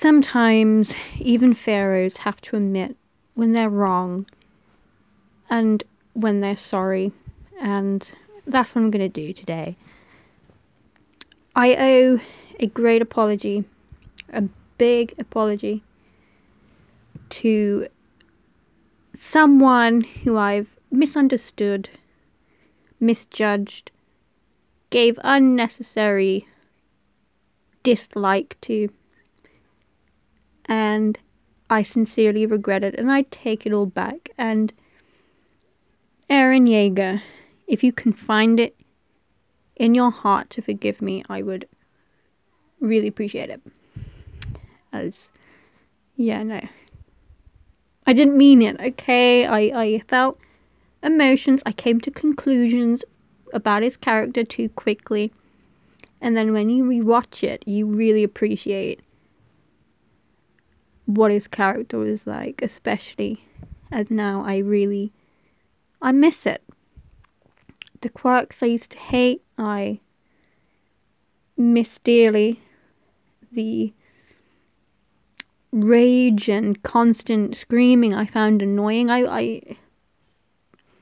sometimes even pharaohs have to admit when they're wrong and when they're sorry. And that's what I'm going to do today. I owe a great apology, a big apology to someone who I've misunderstood, misjudged, gave unnecessary dislike to, and I sincerely regret it, and I take it all back. And Eren Yeager, if you can find it in your heart to forgive me, I would really appreciate it. As, yeah, no. I didn't mean it, okay? I, I felt emotions, I came to conclusions about his character too quickly. And then when you rewatch it, you really appreciate what his character was like, especially as now I really I miss it. The quirks I used to hate, I miss dearly. The rage and constant screaming I found annoying. I, I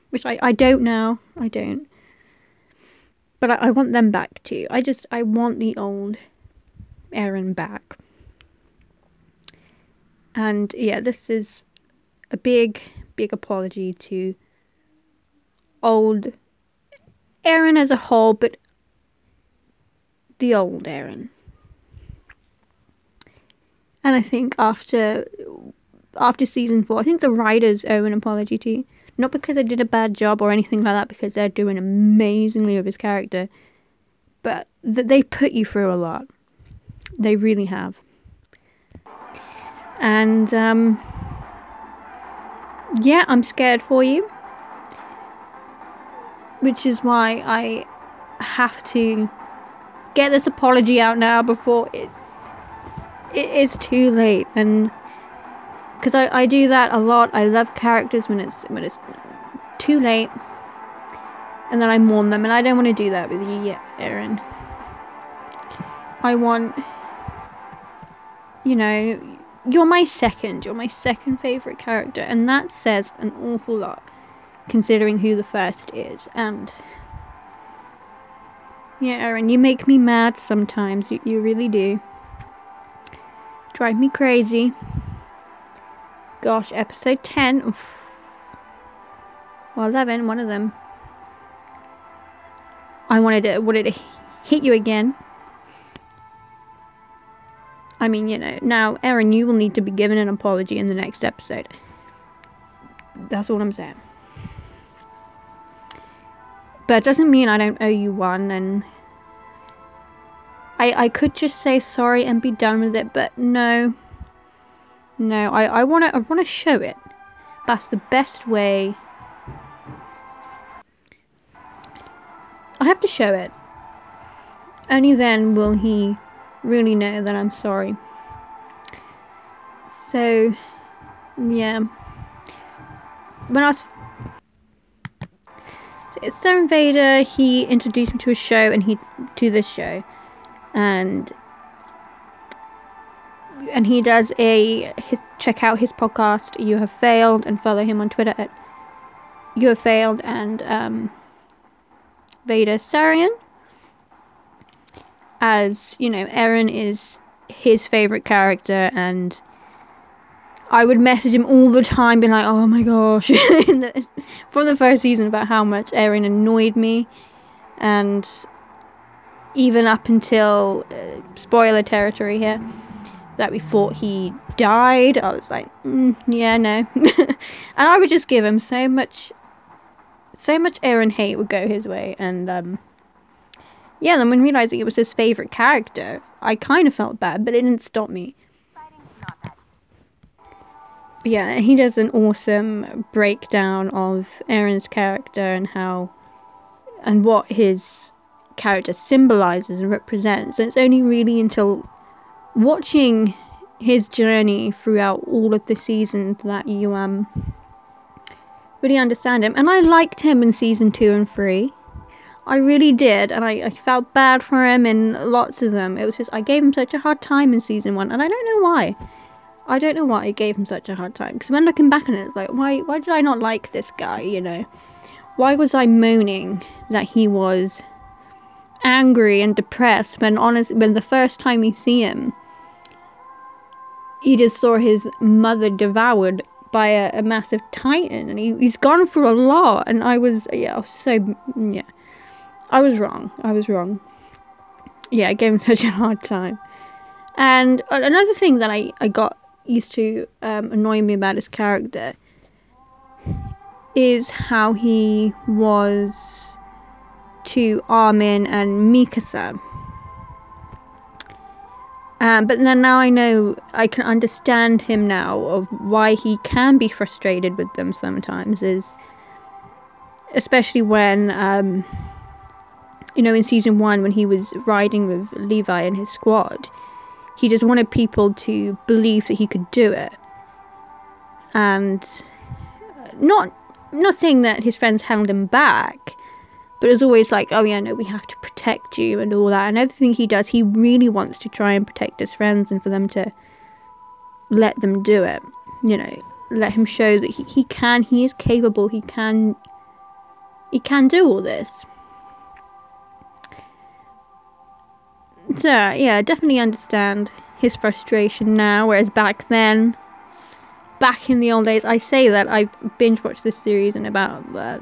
which I, I don't now. I don't. But I, I want them back too. I just I want the old Eren back. And yeah, this is a big, big apology to old Eren as a whole, but the old Eren. And I think after after season four, I think the writers owe an apology to. you. Not because they did a bad job or anything like that, because they're doing amazingly with his character, but that they put you through a lot. They really have. And um, yeah, I'm scared for you. Which is why I have to get this apology out now before it it is too late. And because I, I do that a lot. I love characters when it's when it's too late. And then I mourn them. And I don't want to do that with you yet Eren. I want you know you're my second you're my second favorite character and that says an awful lot considering who the first is. And yeah, Eren, you make me mad sometimes. You, you really do. Drive me crazy. Gosh, episode 10. Oof. Well, 11, one of them. I wanted to, wanted to hit you again. I mean, you know, now, Eren, you will need to be given an apology in the next episode. That's all I'm saying. But it doesn't mean I don't owe you one and I I could just say sorry and be done with it, but no. No, I, I wanna I wanna show it. That's the best way. I have to show it. Only then will he really know that I'm sorry. So yeah. When I was So it's Darren Vader. He introduced me to a show and he to this show, and and he does a his, check out his podcast. You have failed and follow him on Twitter at you have failed and um, Vader Sarian. As you know, Eren is his favorite character and I would message him all the time, being like, "Oh my gosh," the, from the first season about how much Eren annoyed me, and even up until uh, spoiler territory here, that we thought he died. I was like, mm, "Yeah, no," and I would just give him so much, so much Eren hate would go his way, and um, yeah. Then when realizing it was his favorite character, I kind of felt bad, but it didn't stop me yeah, he does an awesome breakdown of Eren's character and how and what his character symbolizes and represents. And it's only really until watching his journey throughout all of the seasons that you um really understand him. And I liked him in season two and three. I really did, and I, I felt bad for him in lots of them. It was just I gave him such a hard time in season one, and I don't know why. I don't know why I gave him such a hard time. Because when looking back on it, it's like, why why did I not like this guy? You know, why was I moaning that he was angry and depressed when honest when the first time we see him, he just saw his mother devoured by a, a massive titan, and he, he's gone through a lot. And I was yeah, I was so yeah. I was wrong. I was wrong. Yeah, I gave him such a hard time. And another thing that I, I got used to um, annoying me about his character is how he was to Armin and Mikasa. Um, but then now I know I can understand him now of why he can be frustrated with them sometimes is especially when um, you know, in season one when he was riding with Levi and his squad, he just wanted people to believe that he could do it. And uh, not not saying that his friends held him back, but it was always like, oh yeah, no, we have to protect you and all that. And everything he does, he really wants to try and protect his friends and for them to let them do it. You know, let him show that he, he can, he is capable, he can, he can do all this. So yeah, definitely understand his frustration now, whereas back then, back in the old days, I say that I've binge watched this series in about uh,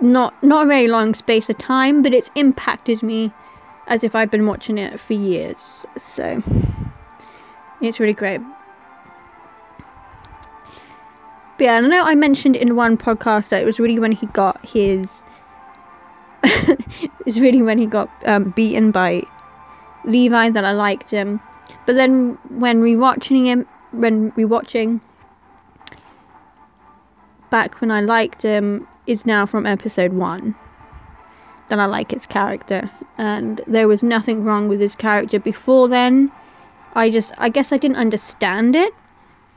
not not a very long space of time, but it's impacted me as if I've been watching it for years. So it's really great. But yeah, I know I mentioned in one podcast that it was really when he got his it's really when he got um, beaten by Levi that I liked him. But then when rewatching him, when rewatching back when I liked him is now from episode one that I like his character, and there was nothing wrong with his character before then. I just, I guess I didn't understand it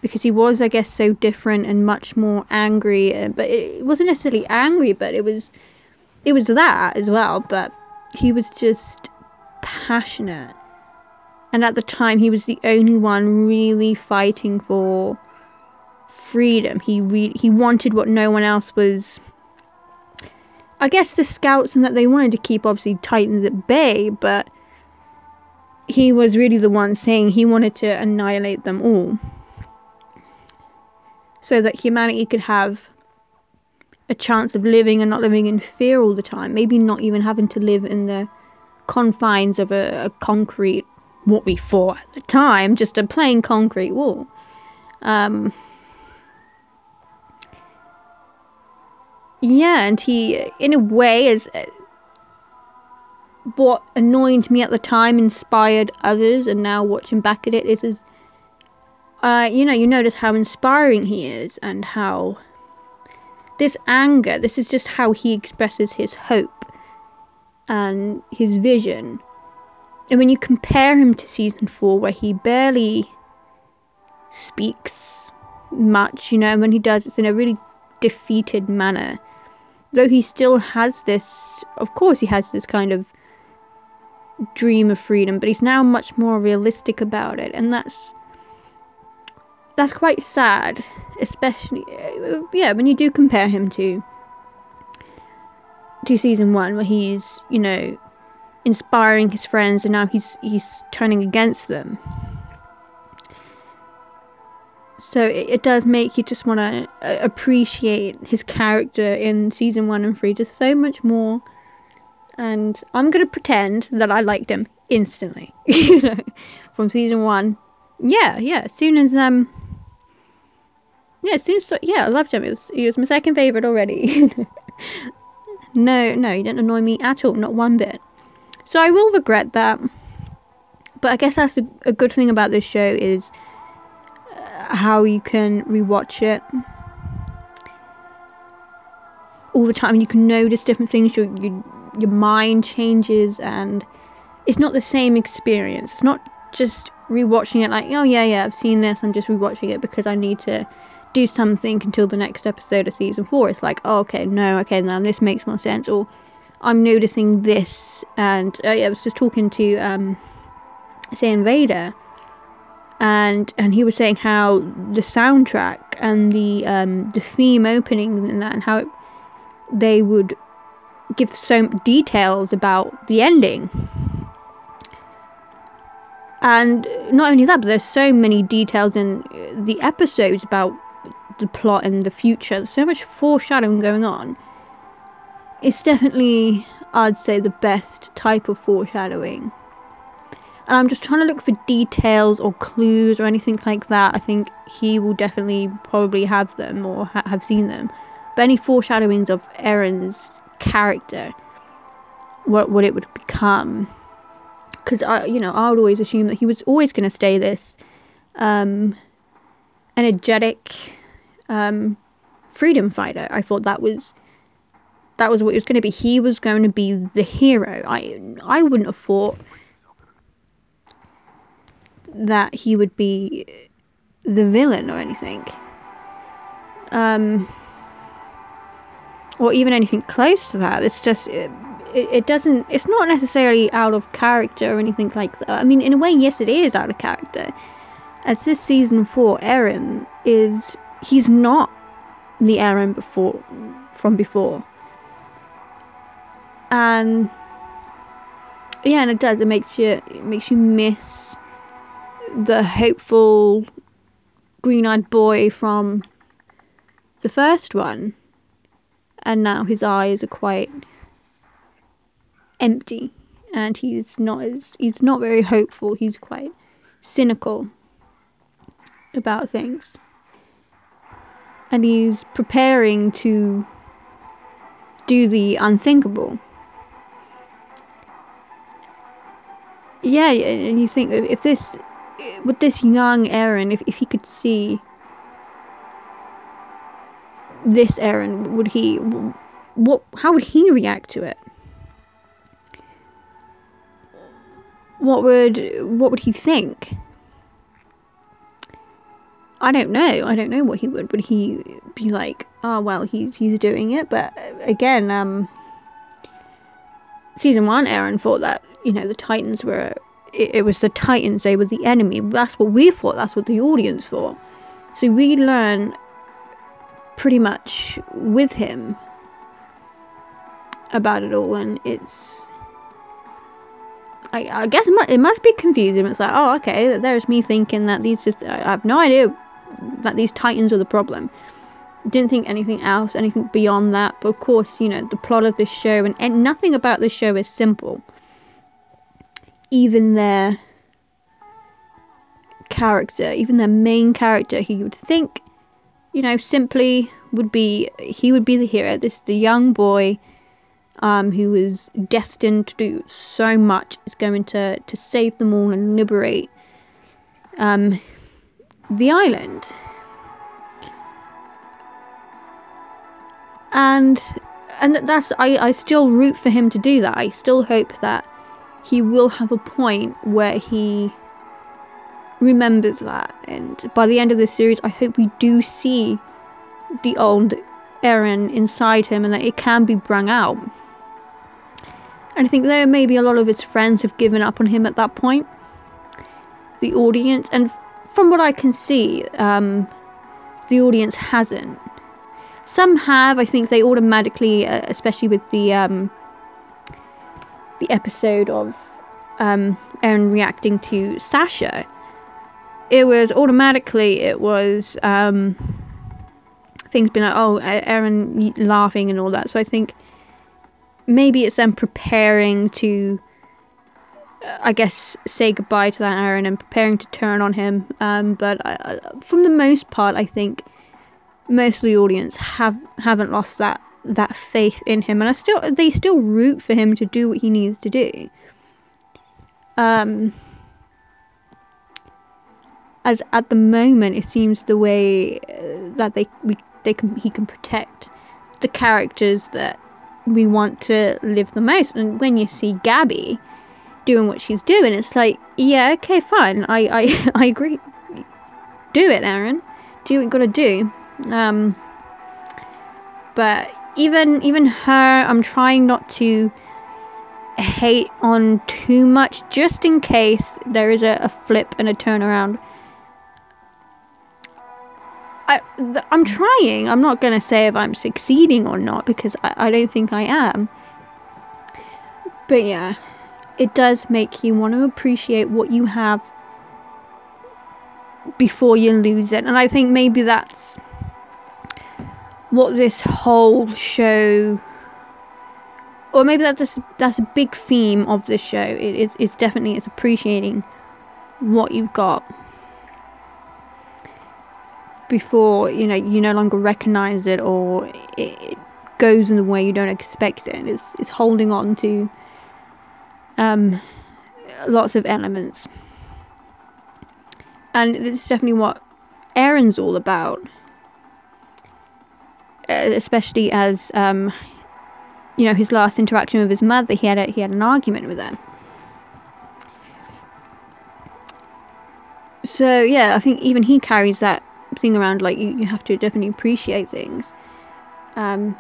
because he was, I guess, so different and much more angry. But it wasn't necessarily angry, but it was it was that as well, but he was just passionate. And at the time, he was the only one really fighting for freedom. He re- he wanted what no one else was. I guess the scouts and that they wanted to keep obviously Titans at bay, but he was really the one saying he wanted to annihilate them all so that humanity could have a chance of living and not living in fear all the time. Maybe not even having to live in the confines of a, a concrete, what we thought at the time, just a plain concrete wall. Um, yeah, and he, in a way, is uh, what annoyed me at the time inspired others, and now watching back at it is, is uh, you know, you notice how inspiring he is and how this anger, this is just how he expresses his hope and his vision. And when you compare him to season four, where he barely speaks much, you know, and when he does, it's in a really defeated manner. Though he still has this, of course, he has this kind of dream of freedom, but he's now much more realistic about it, and that's that's quite sad, especially yeah when you do compare him to to season one where he's you know inspiring his friends and now he's he's turning against them. So it, it does make you just want to uh, appreciate his character in season one and three just so much more. And I'm gonna pretend that I liked him instantly, you know, from season one. Yeah, yeah. As soon as um yeah, seems so, yeah, I loved him. He was, was my second favourite already. no, no, he didn't annoy me at all, not one bit. So I will regret that. But I guess that's a, a good thing about this show is uh, how you can rewatch it all the time. You can notice different things. Your, your your mind changes, and it's not the same experience. It's not just rewatching it like, oh yeah, yeah, I've seen this. I'm just rewatching it because I need to do something until the next episode of season four. It's like, oh, okay, no, okay, now this makes more sense. Or I'm noticing this, and uh, yeah, I was just talking to um, Invader, and and he was saying how the soundtrack and the um, the theme opening and that, and how it, they would give so details about the ending. And not only that, but there's so many details in the episodes about the plot and the future. There's so much foreshadowing going on. It's definitely, I'd say, the best type of foreshadowing. And I'm just trying to look for details or clues or anything like that. I think he will definitely probably have them or ha- have seen them. But any foreshadowings of Eren's character, what what it would become, because I, you know, I would always assume that he was always going to stay this um, energetic um, freedom fighter. I thought that was that was what it was going to be. He was going to be the hero. I I wouldn't have thought that he would be the villain or anything. Um, or even anything close to that. It's just it, it, doesn't. It's not necessarily out of character or anything like that. I mean, in a way, yes, it is out of character. As this season four, Eren is he's not the Eren before from before, and yeah, and it does. It makes you it makes you miss the hopeful green-eyed boy from the first one. And now his eyes are quite empty. And he's not as he's not very hopeful. He's quite cynical about things and he's preparing to do the unthinkable. Yeah and you think if this with this young Eren, if, if he could see this Eren, would he what how would he react to it? What would what would he think I don't know. I don't know what he would. Would he be like, oh well, he's he's doing it? But again, um, season one, Eren thought that you know the Titans were. It, it was the Titans. They were the enemy. That's what we thought. That's what the audience thought. So we learn pretty much with him about it all, and it's. I, I guess it must be confusing. It's like, oh, okay, there's me thinking that these just. I have no idea that these titans are the problem. Didn't think anything else, anything beyond that. But of course, you know, the plot of this show and, and nothing about this show is simple. Even their character, even their main character, who you would think you know, simply would be he would be the hero. This the young boy um, who is destined to do so much is going to to save them all and liberate um, the island. And and that's I, I still root for him to do that. I still hope that he will have a point where he remembers that. And by the end of this series, I hope we do see the old Eren inside him and that it can be brung out. And I think there maybe a lot of his friends have given up on him at that point. The audience, and from what I can see, um, the audience hasn't. Some have. I think they automatically, uh, especially with the um, the episode of um, Eren reacting to Sasha, it was automatically it was um, things being like oh Eren laughing and all that. So I think maybe it's them preparing to, I guess, say goodbye to that Eren and preparing to turn on him. Um, but I, from the most part, I think most of the audience have haven't lost that that faith in him, and I still they still root for him to do what he needs to do. Um, as at the moment it seems the way uh, that they we they can he can protect the characters that we want to live the most and when you see Gabi doing what she's doing it's like yeah okay fine I I, I agree do it Eren. do what you gotta do um but even even her, I'm trying not to hate on too much, just in case there is a, a flip and a turnaround. I, th- I'm trying. I'm not to say if I'm succeeding or not because I, I don't think I am. But yeah, it does make you want to appreciate what you have before you lose it. And I think maybe that's what this whole show or maybe that's that's a big theme of this show. It is it's definitely it's appreciating what you've got before you know you no longer recognize it or it, it goes in the way you don't expect it. It's it's holding on to um, lots of elements, and it's definitely what Eren's all about. Uh, especially as um, you know his last interaction with his mother, he had a, he had an argument with her. So yeah, I think even he carries that thing around like you, you have to definitely appreciate things. Um,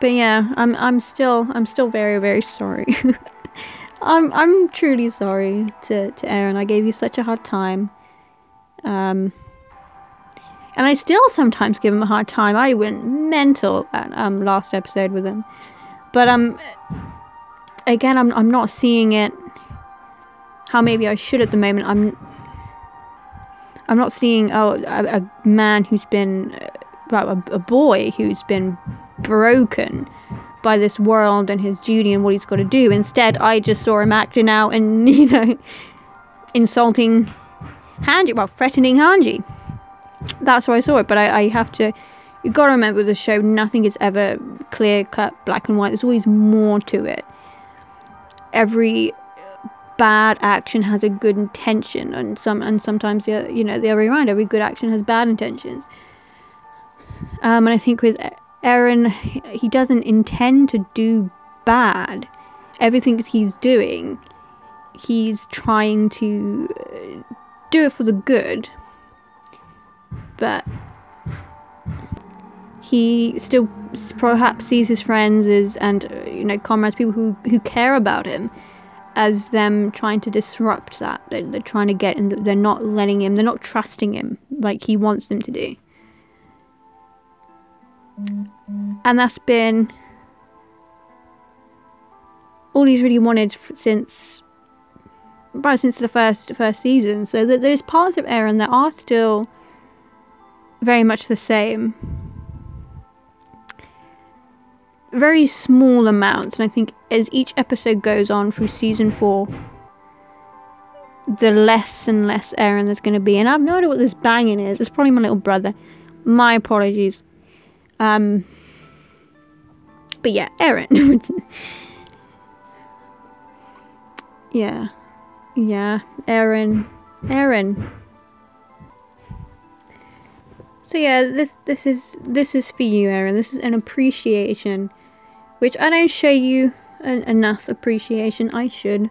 but yeah, I'm I'm still I'm still very very sorry. I'm I'm truly sorry to to Eren. I gave you such a hard time. Um, and I still sometimes give him a hard time. I went mental at um last episode with him, but um, again, I'm I'm not seeing it how maybe I should at the moment. I'm I'm not seeing oh a, a man who's been well, a, a boy who's been broken by this world and his duty and what he's got to do. Instead, I just saw him acting out and you know insulting Hanji, well, threatening Hanji. That's how I saw it. But I, I have to—you've got to remember the show. Nothing is ever clear cut, black and white. There's always more to it. Every bad action has a good intention, and some and sometimes you know the other way around. Every good action has bad intentions. Um, and I think with Eren, he doesn't intend to do bad. Everything that he's doing, he's trying to uh, do it for the good. But he still perhaps sees his friends as and uh, you know comrades, people who who care about him, as them trying to disrupt that. They're, they're trying to get in. They're not letting him. They're not trusting him like he wants them to do. And that's been all he's really wanted since right since the first first season. So that there's parts of Eren that are still very much the same. Very small amounts, and I think as each episode goes on through season four, the less and less Eren there's going to be. And I've no idea what this banging is. It's probably my little brother. My apologies. Um, but yeah, Eren. yeah, yeah, Eren. Eren. So yeah, this this is this is for you, Eren. This is an appreciation, which I don't show you an, enough appreciation. I should,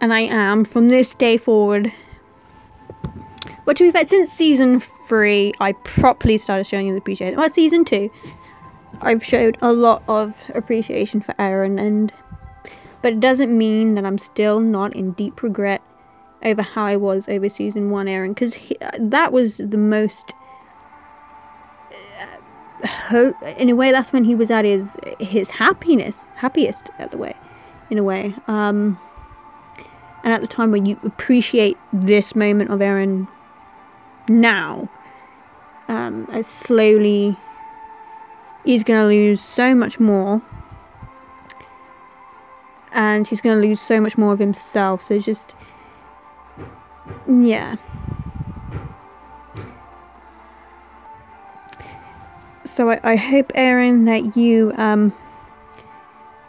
and I am from this day forward. But to be fair, since season three, I properly started showing the appreciation. Well, season two, I've showed a lot of appreciation for Eren, and but it doesn't mean that I'm still not in deep regret over how I was over season one, Eren, because that was the most. Uh, in a way, that's when he was at his his happiness, happiest at the way, in a way. Um, and at the time when you appreciate this moment of Eren now um, as slowly he's going to lose so much more. And he's going to lose so much more of himself so just yeah. So I, I hope Eren that you um,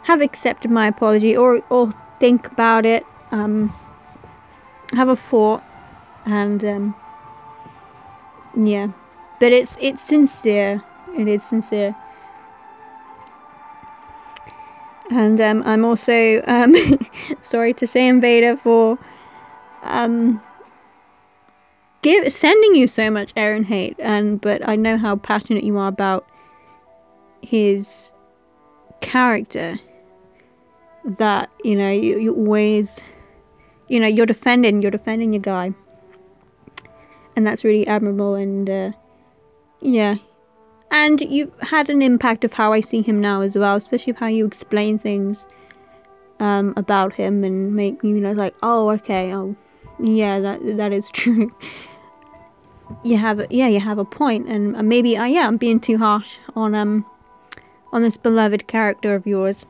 have accepted my apology or or think about it um, have a thought and um, yeah. But it's it's sincere. It is sincere. And um, I'm also um, sorry to say Invader for um, give sending you so much Eren hate, and but I know how passionate you are about his character. That you know you, you always, you know, you're defending you're defending your guy, and that's really admirable. And uh, yeah, and you've had an impact of how I see him now as well, especially how you explain things um, about him and make you know like, oh, okay, oh, yeah, that that is true. You have yeah you have a point and maybe I uh, yeah I'm being too harsh on um on this beloved character of yours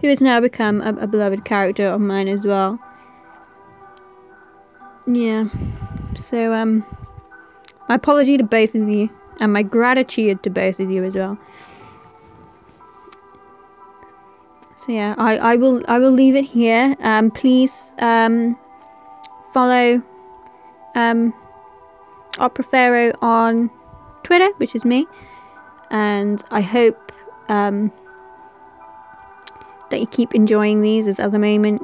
who has now become a, a beloved character of mine as well. Yeah so um my apology to both of you and my gratitude to both of you as well so yeah I, I will I will leave it here um please um follow um Opera Pharaoh on Twitter, which is me, and I hope um, that you keep enjoying these. As at the moment,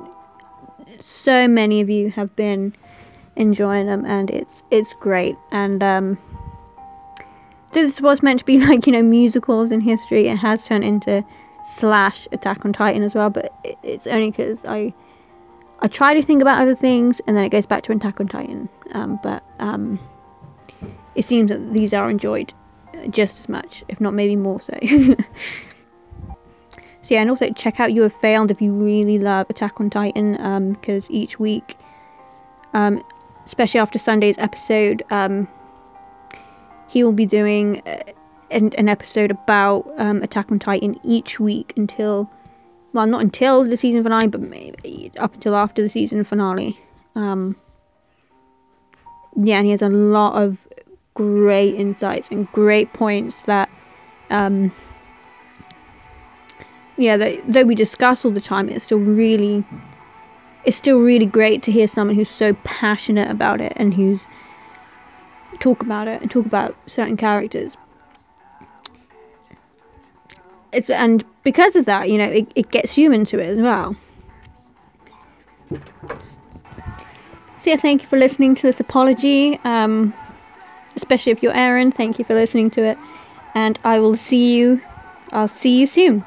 so many of you have been enjoying them, and it's it's great. And um, this was meant to be like you know musicals in history. It has turned into slash Attack on Titan as well, but it, it's only because I I try to think about other things, and then it goes back to Attack on Titan. Um, but um, it seems that these are enjoyed just as much, if not maybe more so. so yeah, and also check out You Have Failed if you really love Attack on Titan, because um, each week, um, especially after Sunday's episode, um, he will be doing uh, an, an, episode about um, Attack on Titan each week until, well, not until the season finale, but maybe up until after the season finale. Um, yeah, and he has a lot of great insights and great points that um yeah that, that we discuss all the time it's still really it's still really great to hear someone who's so passionate about it and who's talk about it and talk about certain characters it's and because of that you know it, it gets you into it as well so yeah thank you for listening to this apology um especially if you're Eren. Thank you for listening to it, and I will see you. I'll see you soon.